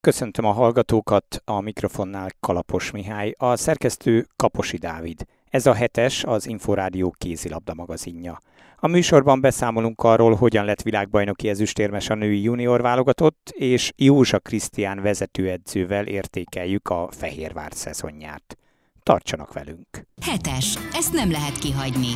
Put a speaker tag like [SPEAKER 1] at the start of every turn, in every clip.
[SPEAKER 1] Köszöntöm a hallgatókat, a mikrofonnál Kalapos Mihály, a szerkesztő Kaposi Dávid. Ez a hetes az Inforádió kézilabda magazinja. A műsorban beszámolunk arról, hogyan lett világbajnoki ezüstérmes a női junior válogatott, és Józsa Krisztián vezetőedzővel értékeljük a Fehérvár szezonját. Tartsanak velünk!
[SPEAKER 2] Hetes, ezt nem lehet kihagyni.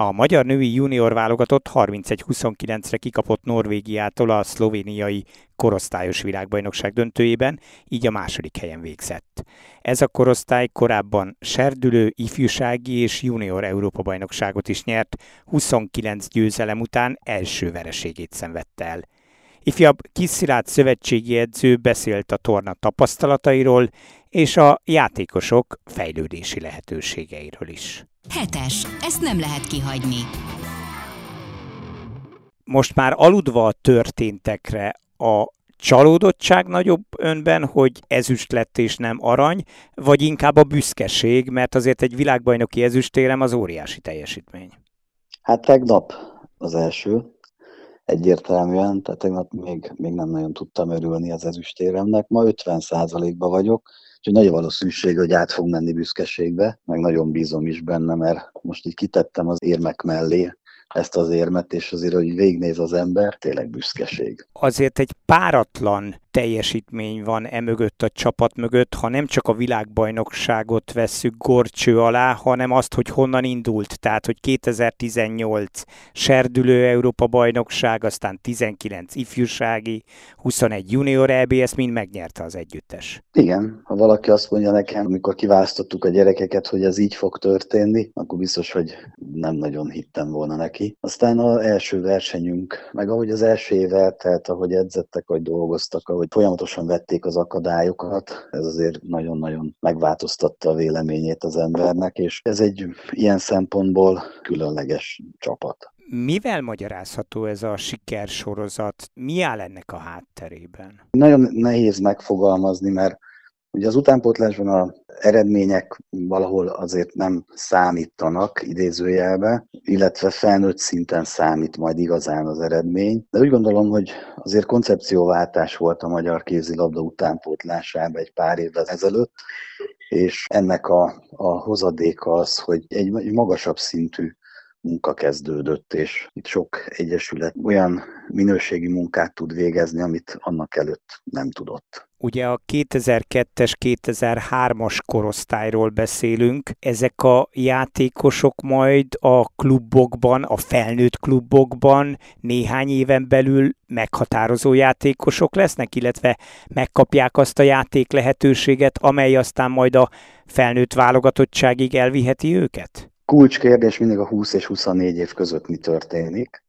[SPEAKER 1] A magyar női junior válogatott 31-29-re kikapott Norvégiától a szlovéniai korosztályos világbajnokság döntőjében, így a második helyen végzett. Ez a korosztály korábban serdülő, ifjúsági és junior Európa bajnokságot is nyert, 29 győzelem után első vereségét szenvedte el. Ifjabb Kiszilárd szövetségi edző beszélt a torna tapasztalatairól és a játékosok fejlődési lehetőségeiről is.
[SPEAKER 2] Hetes, ezt nem lehet kihagyni.
[SPEAKER 1] Most már aludva a történtekre, a csalódottság nagyobb önben, hogy ezüst lett és nem arany, vagy inkább a büszkeség, mert azért egy világbajnoki ezüstérem az óriási teljesítmény?
[SPEAKER 3] Hát tegnap az első, egyértelműen, tehát tegnap még, még nem nagyon tudtam örülni az ezüstéremnek. Ma 50%-ba vagyok, Úgyhogy nagy a valószínűség, hogy át fog menni büszkeségbe, meg nagyon bízom is benne, mert most így kitettem az érmek mellé ezt az érmet, és azért, hogy végnéz az ember, tényleg büszkeség.
[SPEAKER 1] Azért egy páratlan teljesítmény van emögött a csapat mögött, ha nem csak a világbajnokságot vesszük gorcső alá, hanem azt, hogy honnan indult. Tehát, hogy 2018 serdülő Európa bajnokság, aztán 19 ifjúsági, 21 junior EB, ezt mind megnyerte az együttes.
[SPEAKER 3] Igen, ha valaki azt mondja nekem, amikor kiválasztottuk a gyerekeket, hogy ez így fog történni, akkor biztos, hogy nem nagyon hittem volna neki. Aztán az első versenyünk, meg ahogy az első éve tehát ahogy edzettek, vagy dolgoztak, ahogy folyamatosan vették az akadályokat, ez azért nagyon-nagyon megváltoztatta a véleményét az embernek, és ez egy ilyen szempontból különleges csapat.
[SPEAKER 1] Mivel magyarázható ez a sikersorozat? Mi áll ennek a hátterében?
[SPEAKER 3] Nagyon nehéz megfogalmazni, mert Ugye az utánpótlásban a eredmények valahol azért nem számítanak idézőjelbe, illetve felnőtt szinten számít majd igazán az eredmény. De úgy gondolom, hogy azért koncepcióváltás volt a magyar kézilabda utánpótlásában egy pár évvel ezelőtt, és ennek a, a hozadéka az, hogy egy, egy magasabb szintű munka kezdődött, és itt sok egyesület olyan minőségi munkát tud végezni, amit annak előtt nem tudott.
[SPEAKER 1] Ugye a 2002-es, 2003-as korosztályról beszélünk. Ezek a játékosok majd a klubokban, a felnőtt klubokban néhány éven belül meghatározó játékosok lesznek, illetve megkapják azt a játék lehetőséget, amely aztán majd a felnőtt válogatottságig elviheti őket?
[SPEAKER 3] kulcskérdés mindig a 20 és 24 év között mi történik.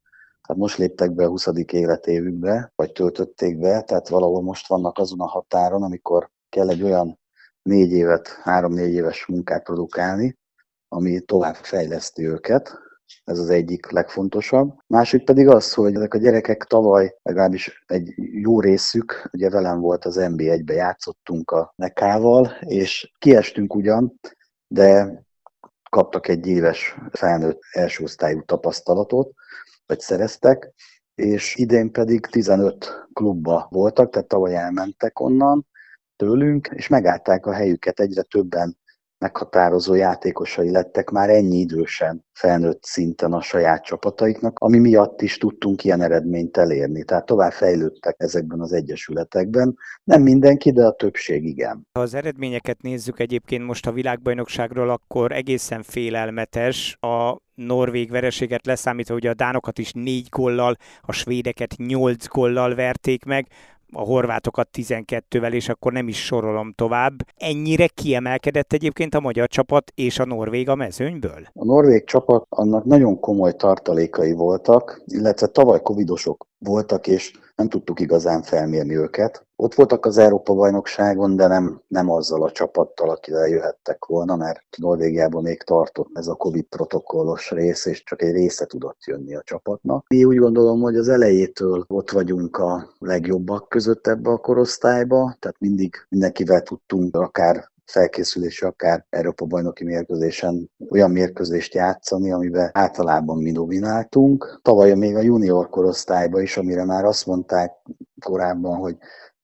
[SPEAKER 3] Tehát most léptek be a 20. életévükbe, vagy töltötték be, tehát valahol most vannak azon a határon, amikor kell egy olyan négy évet, három-négy éves munkát produkálni, ami tovább fejleszti őket. Ez az egyik legfontosabb. Másik pedig az, hogy ezek a gyerekek tavaly, legalábbis egy jó részük, ugye velem volt az NB1-be játszottunk a Nekával, és kiestünk ugyan, de kaptak egy éves felnőtt első osztályú tapasztalatot, vagy szereztek, és idén pedig 15 klubba voltak, tehát tavaly elmentek onnan tőlünk, és megállták a helyüket, egyre többen meghatározó játékosai lettek már ennyi idősen felnőtt szinten a saját csapataiknak, ami miatt is tudtunk ilyen eredményt elérni. Tehát tovább fejlődtek ezekben az egyesületekben. Nem mindenki, de a többség igen.
[SPEAKER 1] Ha az eredményeket nézzük egyébként most a világbajnokságról, akkor egészen félelmetes a norvég vereséget leszámítva, hogy a dánokat is négy gollal, a svédeket nyolc gollal verték meg, a horvátokat 12-vel, és akkor nem is sorolom tovább. Ennyire kiemelkedett egyébként a magyar csapat és a norvég a mezőnyből?
[SPEAKER 3] A norvég csapat annak nagyon komoly tartalékai voltak, illetve tavaly covidosok voltak, és nem tudtuk igazán felmérni őket. Ott voltak az Európa-bajnokságon, de nem, nem azzal a csapattal, akivel jöhettek volna, mert Norvégiában még tartott ez a Covid protokollos rész, és csak egy része tudott jönni a csapatnak. Mi úgy gondolom, hogy az elejétől ott vagyunk a legjobbak között ebbe a korosztályba, tehát mindig mindenkivel tudtunk akár felkészülési, akár Európa bajnoki mérkőzésen olyan mérkőzést játszani, amiben általában mi domináltunk. Tavaly még a junior korosztályban is, amire már azt mondták korábban, hogy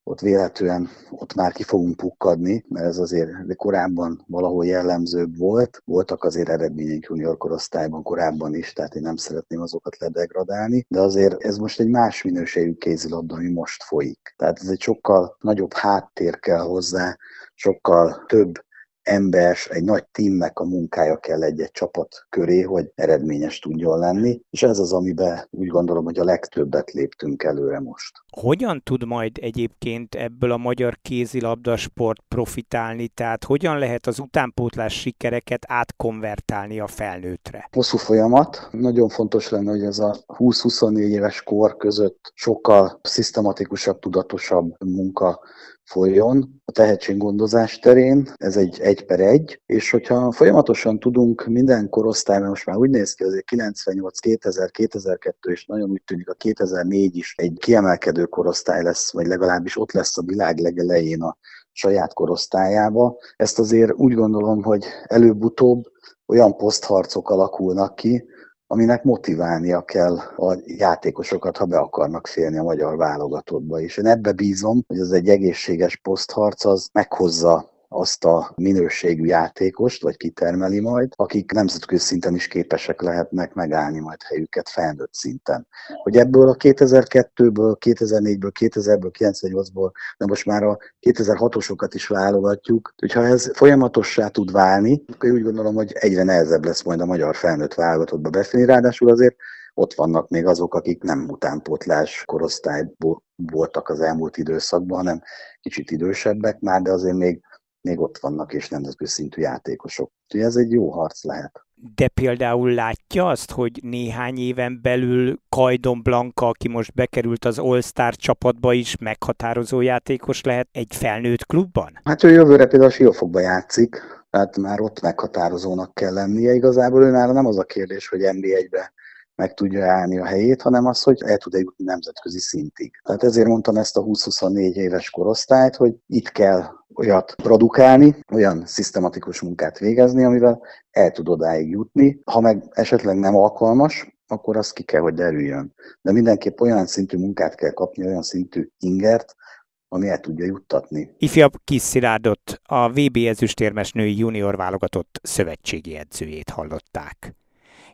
[SPEAKER 3] ott véletlenül ott már ki fogunk pukkadni, mert ez azért korábban valahol jellemzőbb volt. Voltak azért eredmények junior korosztályban korábban is, tehát én nem szeretném azokat ledegradálni, de azért ez most egy más minőségű kézilabda, ami most folyik. Tehát ez egy sokkal nagyobb háttér kell hozzá, sokkal több ember, egy nagy tímnek a munkája kell egy-egy csapat köré, hogy eredményes tudjon lenni, és ez az, amiben úgy gondolom, hogy a legtöbbet léptünk előre most.
[SPEAKER 1] Hogyan tud majd egyébként ebből a magyar kézilabda sport profitálni, tehát hogyan lehet az utánpótlás sikereket átkonvertálni a felnőttre?
[SPEAKER 3] Hosszú folyamat. Nagyon fontos lenne, hogy ez a 20-24 éves kor között sokkal szisztematikusabb, tudatosabb munka folyjon a tehetséggondozás terén, ez egy egy per egy, és hogyha folyamatosan tudunk minden korosztályban, most már úgy néz ki, hogy 98, 2000, 2002, és nagyon úgy tűnik a 2004 is egy kiemelkedő korosztály lesz, vagy legalábbis ott lesz a világ legelején a saját korosztályába. Ezt azért úgy gondolom, hogy előbb-utóbb olyan posztharcok alakulnak ki, aminek motiválnia kell a játékosokat, ha be akarnak félni a magyar válogatottba. És én ebbe bízom, hogy ez egy egészséges posztharc az meghozza azt a minőségű játékost, vagy kitermeli majd, akik nemzetközi szinten is képesek lehetnek megállni majd helyüket felnőtt szinten. Hogy ebből a 2002-ből, 2004-ből, 2000-ből, 98-ból, de most már a 2006-osokat is válogatjuk, hogyha ez folyamatossá tud válni, akkor úgy gondolom, hogy egyre nehezebb lesz majd a magyar felnőtt válogatottba beférni, ráadásul azért ott vannak még azok, akik nem utánpótlás korosztályból voltak az elmúlt időszakban, hanem kicsit idősebbek már, de azért még még ott vannak és nemzetközi szintű játékosok. Úgyhogy ez egy jó harc lehet.
[SPEAKER 1] De például látja azt, hogy néhány éven belül Kajdon Blanka, aki most bekerült az All-Star csapatba is, meghatározó játékos lehet egy felnőtt klubban?
[SPEAKER 3] Hát ő jövőre például a Siófokba játszik, tehát már ott meghatározónak kell lennie. Igazából őnála nem az a kérdés, hogy NB1-be meg tudja állni a helyét, hanem az, hogy el tud-e jutni nemzetközi szintig. Tehát ezért mondtam ezt a 20-24 éves korosztályt, hogy itt kell olyat produkálni, olyan szisztematikus munkát végezni, amivel el tud odáig jutni. Ha meg esetleg nem alkalmas, akkor az ki kell, hogy derüljön. De mindenképp olyan szintű munkát kell kapni, olyan szintű ingert, ami el tudja juttatni.
[SPEAKER 1] Ifjabb Kis Szilárdot, a VB ezüstérmes női junior válogatott szövetségi edzőjét hallották.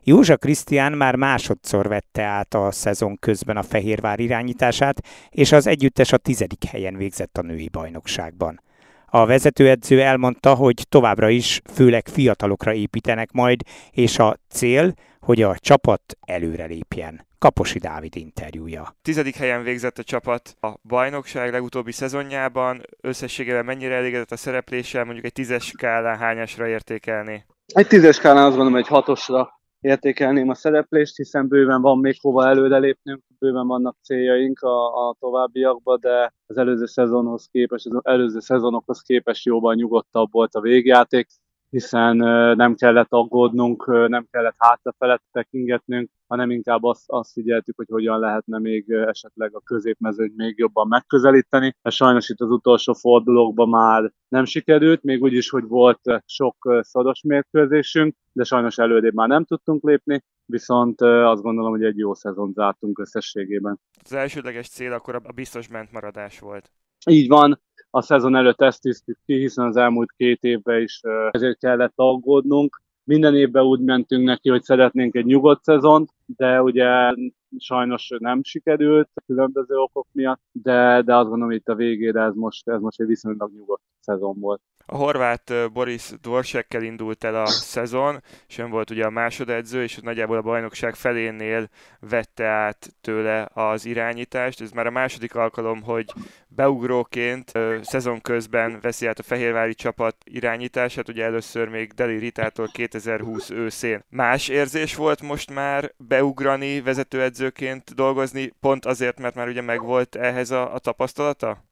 [SPEAKER 1] Józsa Krisztián már másodszor vette át a szezon közben a Fehérvár irányítását, és az együttes a tizedik helyen végzett a női bajnokságban. A vezetőedző elmondta, hogy továbbra is főleg fiatalokra építenek majd, és a cél, hogy a csapat előrelépjen. Kaposi Dávid interjúja.
[SPEAKER 4] Tizedik helyen végzett a csapat a bajnokság legutóbbi szezonjában. Összességében mennyire elégedett a szerepléssel, mondjuk egy tízes skálán hányasra értékelni?
[SPEAKER 5] Egy tízes skálán azt gondolom, egy hatosra értékelném a szereplést, hiszen bőven van még hova előrelépnünk, bőven vannak céljaink a, a továbbiakban, de az előző szezonhoz képest, az előző szezonokhoz képest jóval nyugodtabb volt a végjáték hiszen nem kellett aggódnunk, nem kellett hátrafele tekingetnünk, hanem inkább azt, azt figyeltük, hogy hogyan lehetne még esetleg a középmezőnyt még jobban megközelíteni. Ez sajnos itt az utolsó fordulókban már nem sikerült, még úgy is, hogy volt sok szoros mérkőzésünk, de sajnos előrébb már nem tudtunk lépni, viszont azt gondolom, hogy egy jó szezon zártunk összességében.
[SPEAKER 4] Az elsődleges cél akkor a biztos maradás volt.
[SPEAKER 5] Így van, a szezon előtt ezt tisztít ki, hiszen az elmúlt két évben is ezért kellett aggódnunk. Minden évben úgy mentünk neki, hogy szeretnénk egy nyugodt szezont, de ugye sajnos nem sikerült különböző okok miatt, de, de azt gondolom, hogy itt a végére ez most, ez most egy viszonylag nyugodt szezon volt.
[SPEAKER 4] A horvát Boris Dvorsekkel indult el a szezon, és ön volt ugye a másodedző, és nagyjából a bajnokság felénél vette át tőle az irányítást. Ez már a második alkalom, hogy beugróként szezon közben veszi át a fehérvári csapat irányítását, ugye először még Deli Ritától 2020 őszén. Más érzés volt most már beugrani, vezetőedzőként dolgozni, pont azért, mert már ugye megvolt ehhez a, a tapasztalata?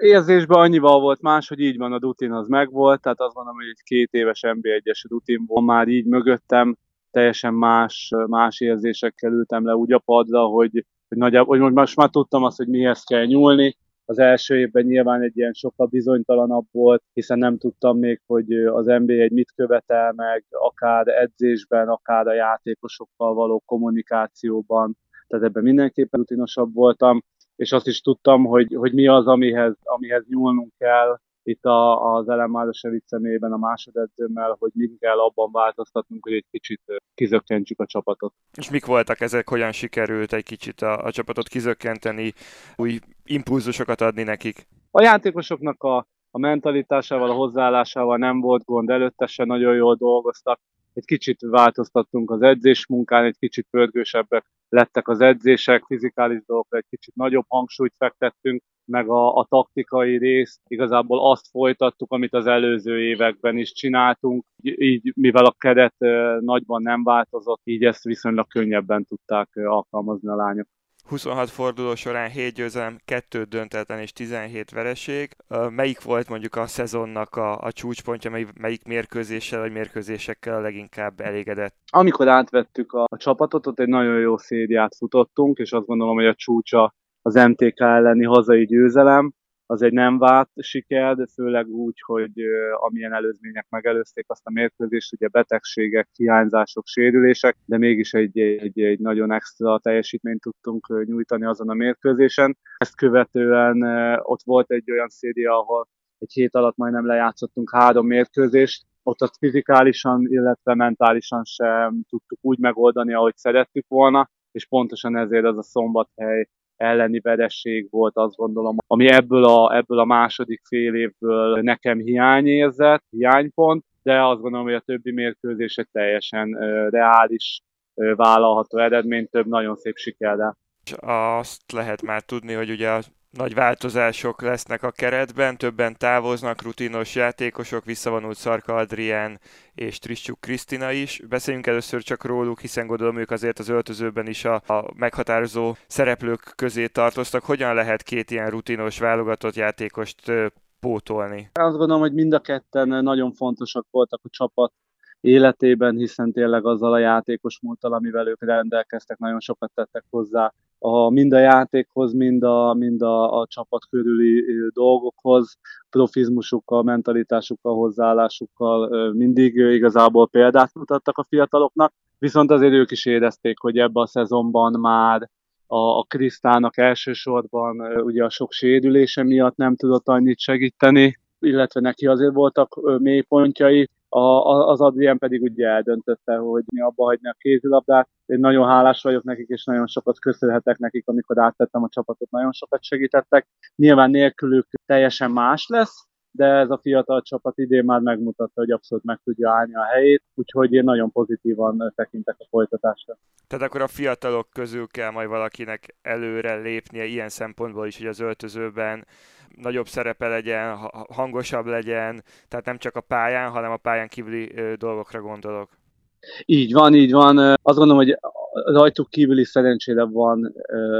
[SPEAKER 5] Érzésben annyival volt más, hogy így van, a rutin az megvolt, tehát azt mondom, hogy egy két éves NB1-es rutin van már így mögöttem, teljesen más, más érzésekkel ültem le úgy a padra, hogy, hogy, nagyjából, hogy most már tudtam azt, hogy mihez kell nyúlni, az első évben nyilván egy ilyen sokkal bizonytalanabb volt, hiszen nem tudtam még, hogy az NBA egy mit követel meg, akár edzésben, akár a játékosokkal való kommunikációban, tehát ebben mindenképpen rutinosabb voltam, és azt is tudtam, hogy, hogy mi az, amihez, amihez nyúlnunk kell, itt a, az Elemáros elit személyében a másodedzőmmel, hogy mit kell abban változtatnunk, hogy egy kicsit kizökkentsük a csapatot.
[SPEAKER 4] És mik voltak ezek, hogyan sikerült egy kicsit a, a csapatot kizökkenteni, új impulzusokat adni nekik?
[SPEAKER 5] A játékosoknak a, a mentalitásával, a hozzáállásával nem volt gond, előtte se nagyon jól dolgoztak, egy kicsit változtattunk az edzés munkán, egy kicsit pörgősebbek lettek az edzések, fizikális dolgokra egy kicsit nagyobb hangsúlyt fektettünk, meg a, a taktikai részt, igazából azt folytattuk, amit az előző években is csináltunk, így mivel a keret nagyban nem változott, így ezt viszonylag könnyebben tudták alkalmazni a lányok.
[SPEAKER 4] 26 forduló során 7 győzelem, 2 döntetlen és 17 vereség. Melyik volt mondjuk a szezonnak a, a csúcspontja, mely, melyik mérkőzéssel vagy mérkőzésekkel a leginkább elégedett?
[SPEAKER 5] Amikor átvettük a, a csapatot, ott egy nagyon jó szériát futottunk, és azt gondolom, hogy a csúcsa az MTK elleni hazai győzelem, az egy nem várt siker, de főleg úgy, hogy amilyen előzmények megelőzték azt a mérkőzést, ugye betegségek, hiányzások, sérülések, de mégis egy, egy, egy nagyon extra teljesítményt tudtunk nyújtani azon a mérkőzésen. Ezt követően ott volt egy olyan széria, ahol egy hét alatt majdnem lejátszottunk három mérkőzést, ott azt fizikálisan, illetve mentálisan sem tudtuk úgy megoldani, ahogy szerettük volna, és pontosan ezért az a szombathely elleni vedesség volt, azt gondolom, ami ebből a, ebből a második fél évből nekem hiányérzett, hiánypont, de azt gondolom, hogy a többi mérkőzés egy teljesen reális, vállalható eredmény, több nagyon szép siker,
[SPEAKER 4] azt lehet már tudni, hogy ugye nagy változások lesznek a keretben, többen távoznak, rutinos játékosok, visszavonult Szarka Adrián és Triscsuk Krisztina is. Beszéljünk először csak róluk, hiszen gondolom ők azért az öltözőben is a, a meghatározó szereplők közé tartoztak. Hogyan lehet két ilyen rutinos válogatott játékost pótolni?
[SPEAKER 5] Azt gondolom, hogy mind a ketten nagyon fontosak voltak a csapat életében, hiszen tényleg azzal a játékos múltal, amivel ők rendelkeztek, nagyon sokat tettek hozzá a, mind a játékhoz, mind a, mind a, a csapat körüli dolgokhoz, profizmusukkal, mentalitásukkal, hozzáállásukkal mindig igazából példát mutattak a fiataloknak, viszont azért ők is érezték, hogy ebben a szezonban már a, a Krisztának elsősorban ugye a sok sérülése miatt nem tudott annyit segíteni, illetve neki azért voltak mélypontjai, a, az Adrien pedig ugye eldöntötte, hogy mi abba hagyni a kézilabdát. Én nagyon hálás vagyok nekik, és nagyon sokat köszönhetek nekik, amikor áttettem a csapatot, nagyon sokat segítettek. Nyilván nélkülük teljesen más lesz, de ez a fiatal csapat idén már megmutatta, hogy abszolút meg tudja állni a helyét, úgyhogy én nagyon pozitívan tekintek a folytatásra.
[SPEAKER 4] Tehát akkor a fiatalok közül kell majd valakinek előre lépnie ilyen szempontból is, hogy az öltözőben nagyobb szerepe legyen, hangosabb legyen, tehát nem csak a pályán, hanem a pályán kívüli dolgokra gondolok.
[SPEAKER 5] Így van, így van. Azt gondolom, hogy rajtuk kívüli szerencsére van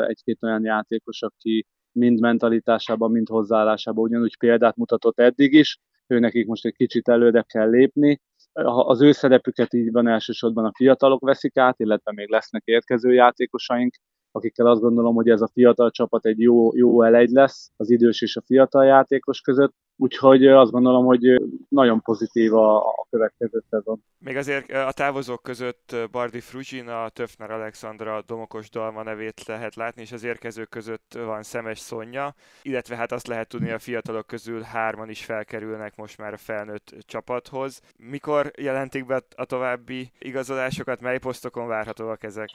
[SPEAKER 5] egy-két olyan játékos, aki mind mentalitásában, mind hozzáállásában ugyanúgy példát mutatott eddig is. Ő nekik most egy kicsit előre kell lépni. Az ő szerepüket így van elsősorban a fiatalok veszik át, illetve még lesznek érkező játékosaink, akikkel azt gondolom, hogy ez a fiatal csapat egy jó, jó elegy lesz az idős és a fiatal játékos között, úgyhogy azt gondolom, hogy nagyon pozitív a, a következő szezon.
[SPEAKER 4] Még azért a távozók között Bardi Fruzsina, Töfner Alexandra, Domokos Dalma nevét lehet látni, és az érkezők között van Szemes Szonya, illetve hát azt lehet tudni, a fiatalok közül hárman is felkerülnek most már a felnőtt csapathoz. Mikor jelentik be a további igazolásokat, mely posztokon várhatóak ezek?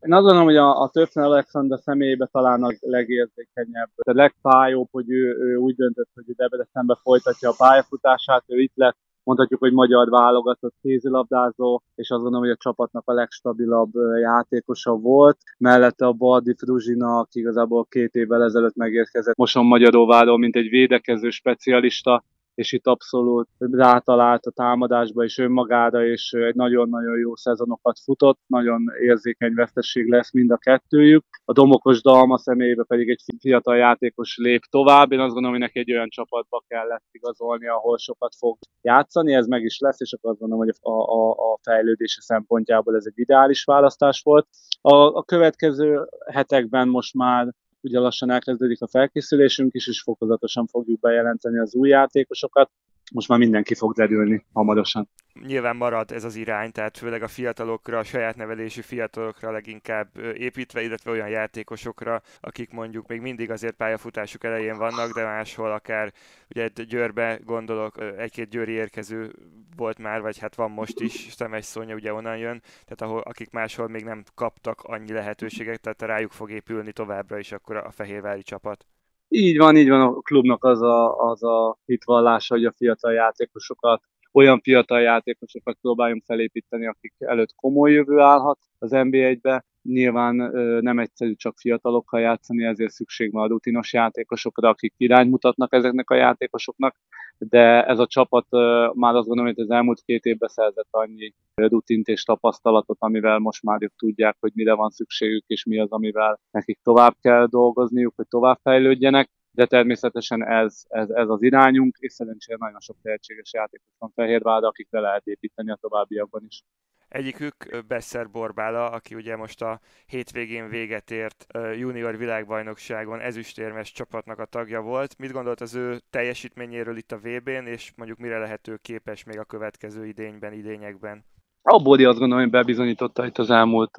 [SPEAKER 5] Én azt gondolom, hogy a, a Töpfen Alexander személyébe talán a legérzékenyebb, a legfájóbb, hogy ő, ő úgy döntött, hogy Debrecenbe folytatja a pályafutását, ő itt lett mondhatjuk, hogy magyar válogatott kézilabdázó, és azt gondolom, hogy a csapatnak a legstabilabb játékosa volt. Mellette a Baldi Fruzsina, aki igazából két évvel ezelőtt megérkezett Moson Magyaróváról, mint egy védekező specialista, és itt abszolút rátalált a támadásba és önmagára, és egy nagyon-nagyon jó szezonokat futott, nagyon érzékeny vesztesség lesz mind a kettőjük. A Domokos Dalma személyébe pedig egy fiatal játékos lép tovább. Én azt gondolom, hogy neki egy olyan csapatba kellett igazolni, ahol sokat fog játszani, ez meg is lesz, és akkor azt gondolom, hogy a, a, a fejlődése szempontjából ez egy ideális választás volt. A, a következő hetekben most már ugye lassan elkezdődik a felkészülésünk is, és fokozatosan fogjuk bejelenteni az új játékosokat. Most már mindenki fog derülni hamarosan
[SPEAKER 4] nyilván marad ez az irány, tehát főleg a fiatalokra, a saját nevelésű fiatalokra leginkább építve, illetve olyan játékosokra, akik mondjuk még mindig azért pályafutásuk elején vannak, de máshol akár, ugye Győrbe gondolok, egy-két győri érkező volt már, vagy hát van most is, Szemes Szónya ugye onnan jön, tehát ahol, akik máshol még nem kaptak annyi lehetőséget, tehát rájuk fog épülni továbbra is akkor a fehérvári csapat.
[SPEAKER 5] Így van, így van, a klubnak az a, az a hitvallása, hogy a fiatal játékosokat olyan fiatal játékosokat próbáljunk felépíteni, akik előtt komoly jövő állhat az NB1-be. Nyilván nem egyszerű csak fiatalokkal játszani, ezért szükség van a rutinos játékosokra, akik irány mutatnak ezeknek a játékosoknak, de ez a csapat már azt gondolom, hogy az elmúlt két évben szerzett annyi rutint és tapasztalatot, amivel most már ők tudják, hogy mire van szükségük, és mi az, amivel nekik tovább kell dolgozniuk, hogy tovább fejlődjenek de természetesen ez, ez, ez az irányunk, és szerencsére nagyon sok tehetséges játékos van Fehérvárda, akikre lehet építeni a továbbiakban is.
[SPEAKER 4] Egyikük Besser Borbála, aki ugye most a hétvégén véget ért junior világbajnokságon ezüstérmes csapatnak a tagja volt. Mit gondolt az ő teljesítményéről itt a VB-n, és mondjuk mire lehető képes még a következő idényben, idényekben?
[SPEAKER 5] A Bódi azt gondolom, hogy bebizonyította itt az elmúlt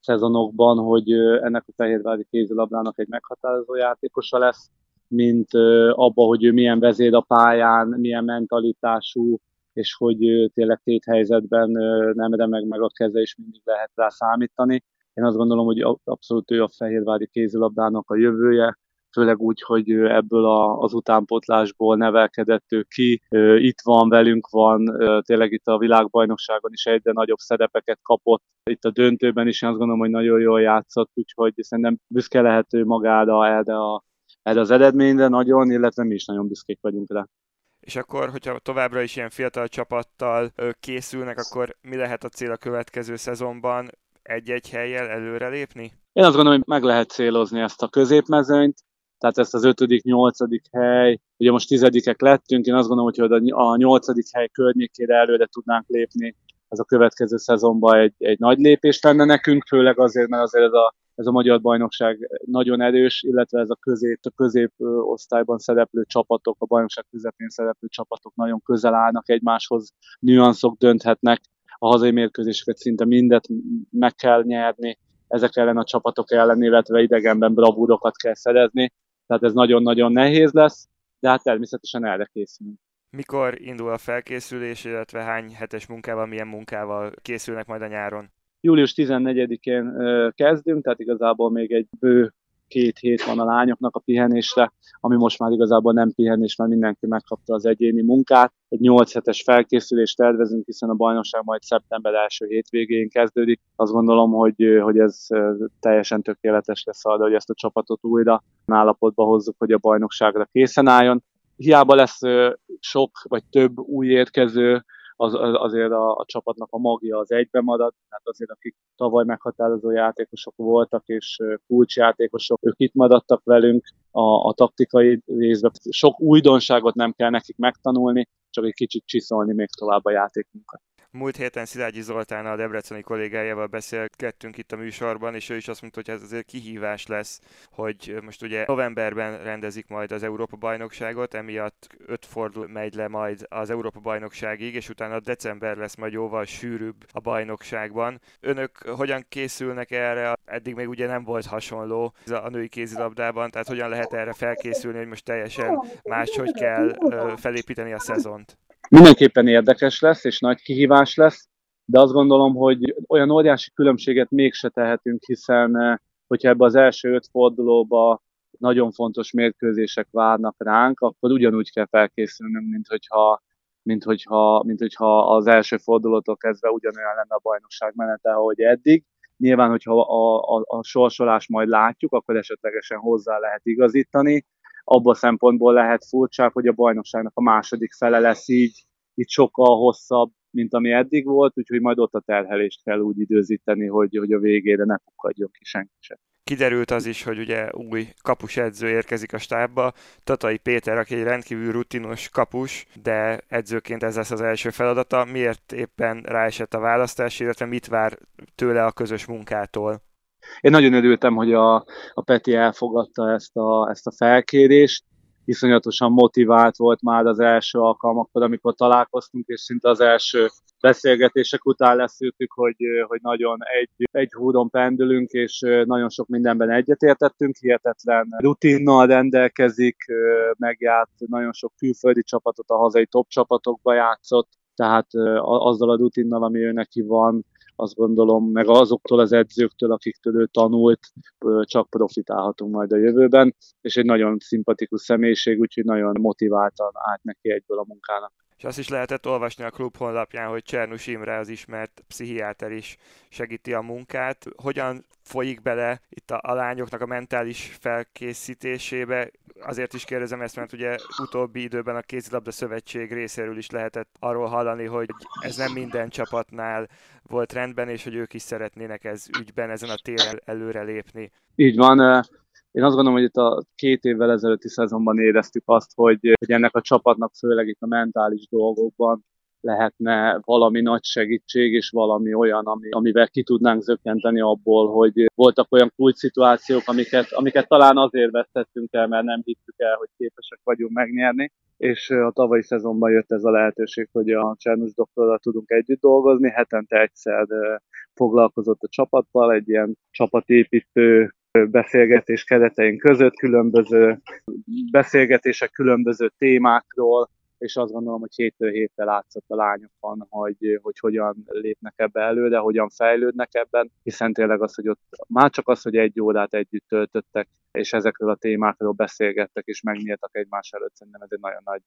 [SPEAKER 5] szezonokban, hogy ennek a Fehérvári kézilabdának egy meghatározó játékosa lesz mint abba, hogy ő milyen vezér a pályán, milyen mentalitású, és hogy tényleg két helyzetben nem remeg meg a keze, és mindig lehet rá számítani. Én azt gondolom, hogy abszolút ő a fehérvári kézilabdának a jövője, főleg úgy, hogy ebből a, az utánpotlásból nevelkedett ő ki, itt van, velünk van, tényleg itt a világbajnokságon is egyre nagyobb szerepeket kapott, itt a döntőben is én azt gondolom, hogy nagyon jól játszott, úgyhogy szerintem büszke lehető magára erre a erre az eredményre nagyon, illetve mi is nagyon büszkék vagyunk rá.
[SPEAKER 4] És akkor, hogyha továbbra is ilyen fiatal csapattal készülnek, akkor mi lehet a cél a következő szezonban? Egy-egy helyjel előrelépni?
[SPEAKER 5] Én azt gondolom, hogy meg lehet célozni ezt a középmezőnyt, tehát ezt az ötödik, nyolcadik hely, ugye most tizedikek lettünk, én azt gondolom, hogy a nyolcadik hely környékére előre tudnánk lépni, ez a következő szezonban egy, egy nagy lépés lenne nekünk, főleg azért, mert azért ez a ez a magyar bajnokság nagyon erős, illetve ez a közép, a közép osztályban szereplő csapatok, a bajnokság közepén szereplő csapatok nagyon közel állnak egymáshoz, nüanszok dönthetnek, a hazai mérkőzéseket szinte mindet meg kell nyerni, ezek ellen a csapatok ellen, illetve idegenben bravúrokat kell szerezni, tehát ez nagyon-nagyon nehéz lesz, de hát természetesen erre készülünk.
[SPEAKER 4] Mikor indul a felkészülés, illetve hány hetes munkával, milyen munkával készülnek majd a nyáron?
[SPEAKER 5] Július 14-én kezdünk, tehát igazából még egy bő két hét van a lányoknak a pihenésre, ami most már igazából nem pihenés, mert mindenki megkapta az egyéni munkát. Egy 8 hetes felkészülést tervezünk, hiszen a bajnokság majd szeptember első hétvégén kezdődik. Azt gondolom, hogy, hogy ez teljesen tökéletes lesz arra, hogy ezt a csapatot újra állapotba hozzuk, hogy a bajnokságra készen álljon. Hiába lesz sok vagy több új érkező, az, az, azért a, a csapatnak a magja az egybe marad, tehát azért akik tavaly meghatározó játékosok voltak, és kulcsjátékosok, ők itt maradtak velünk a, a taktikai részben. Sok újdonságot nem kell nekik megtanulni, csak egy kicsit csiszolni még tovább a játékunkat.
[SPEAKER 4] Múlt héten Szilágyi Zoltán a debreceni kollégájával beszélgettünk itt a műsorban, és ő is azt mondta, hogy ez azért kihívás lesz, hogy most ugye novemberben rendezik majd az Európa bajnokságot, emiatt öt fordul megy le majd az Európa bajnokságig, és utána december lesz majd jóval sűrűbb a bajnokságban. Önök hogyan készülnek erre? Eddig még ugye nem volt hasonló a női kézilabdában, tehát hogyan lehet erre felkészülni, hogy most teljesen máshogy kell felépíteni a szezont?
[SPEAKER 5] Mindenképpen érdekes lesz, és nagy kihívás lesz, de azt gondolom, hogy olyan óriási különbséget mégse tehetünk, hiszen eh, hogyha ebbe az első öt fordulóba nagyon fontos mérkőzések várnak ránk, akkor ugyanúgy kell felkészülnünk, mint hogyha, mint hogyha, mint hogyha az első fordulótól kezdve ugyanolyan lenne a bajnokság menete, ahogy eddig. Nyilván, hogyha a, a, a sorsolás majd látjuk, akkor esetlegesen hozzá lehet igazítani, abban a szempontból lehet furcsább, hogy a bajnokságnak a második fele lesz így, így sokkal hosszabb, mint ami eddig volt, úgyhogy majd ott a terhelést kell úgy időzíteni, hogy, hogy a végére ne pukkadjon ki senki sem.
[SPEAKER 4] Kiderült az is, hogy ugye új kapus edző érkezik a stábba, Tatai Péter, aki egy rendkívül rutinos kapus, de edzőként ez lesz az első feladata. Miért éppen ráesett a választás, illetve mit vár tőle a közös munkától?
[SPEAKER 5] Én nagyon örültem, hogy a, a Peti elfogadta ezt a, ezt a felkérést, iszonyatosan motivált volt már az első alkalmakkor, amikor találkoztunk, és szinte az első beszélgetések után leszültük, hogy, hogy nagyon egy, egy húron pendülünk, és nagyon sok mindenben egyetértettünk, hihetetlen rutinnal rendelkezik, megjárt nagyon sok külföldi csapatot, a hazai top csapatokba játszott, tehát azzal a rutinnal, ami ő neki van, azt gondolom, meg azoktól az edzőktől, akiktől ő tanult, csak profitálhatunk majd a jövőben, és egy nagyon szimpatikus személyiség, úgyhogy nagyon motiváltan állt neki egyből a munkának.
[SPEAKER 4] És azt is lehetett olvasni a klub honlapján, hogy Csernus Imre az ismert pszichiáter is segíti a munkát. Hogyan folyik bele itt a, a lányoknak a mentális felkészítésébe? Azért is kérdezem ezt, mert ugye utóbbi időben a kézilabda szövetség részéről is lehetett arról hallani, hogy ez nem minden csapatnál volt rendben, és hogy ők is szeretnének ez ügyben ezen a téren előre lépni.
[SPEAKER 5] Így van, én azt gondolom, hogy itt a két évvel ezelőtti szezonban éreztük azt, hogy, hogy ennek a csapatnak főleg itt a mentális dolgokban lehetne valami nagy segítség, és valami olyan, ami, amivel ki tudnánk zökkenteni abból, hogy voltak olyan kulcs szituációk, amiket, amiket talán azért vesztettünk el, mert nem hittük el, hogy képesek vagyunk megnyerni, és a tavalyi szezonban jött ez a lehetőség, hogy a Csernus doktorral tudunk együtt dolgozni, hetente egyszer foglalkozott a csapattal, egy ilyen csapatépítő beszélgetés keretein között, különböző beszélgetések különböző témákról, és azt gondolom, hogy hétől héttel látszott a lányokon, hogy, hogy hogyan lépnek ebbe elő, de hogyan fejlődnek ebben, hiszen tényleg az, hogy ott már csak az, hogy egy órát együtt töltöttek, és ezekről a témákról beszélgettek, és megnyíltak egymás előtt, szerintem ez egy nagyon nagy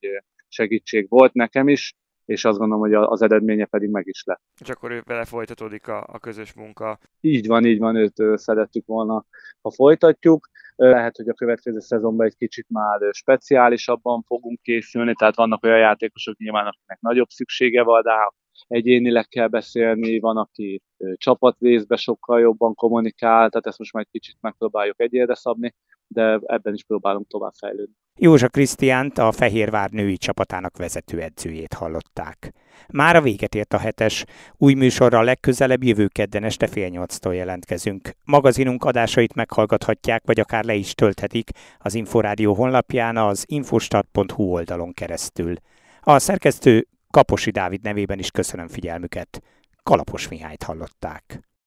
[SPEAKER 5] segítség volt nekem is, és azt gondolom, hogy az eredménye pedig meg is lett.
[SPEAKER 4] És akkor ő vele folytatódik a, a közös munka.
[SPEAKER 5] Így van, így van, őt szerettük volna, ha folytatjuk. Lehet, hogy a következő szezonban egy kicsit már speciálisabban fogunk készülni, tehát vannak olyan játékosok nyilván, akiknek nagyobb szüksége van rá, egyénileg kell beszélni, van, aki csapatrészbe sokkal jobban kommunikál, tehát ezt most majd kicsit megpróbáljuk egyére szabni, de ebben is próbálunk tovább fejlődni.
[SPEAKER 1] Józsa Krisztiánt, a Fehérvár női csapatának vezetőedzőjét hallották. Már a véget ért a hetes. Új műsorral legközelebb jövő kedden este fél nyolctól jelentkezünk. Magazinunk adásait meghallgathatják, vagy akár le is tölthetik az Inforádió honlapján az infostart.hu oldalon keresztül. A szerkesztő Kaposi Dávid nevében is köszönöm figyelmüket. Kalapos Mihályt hallották.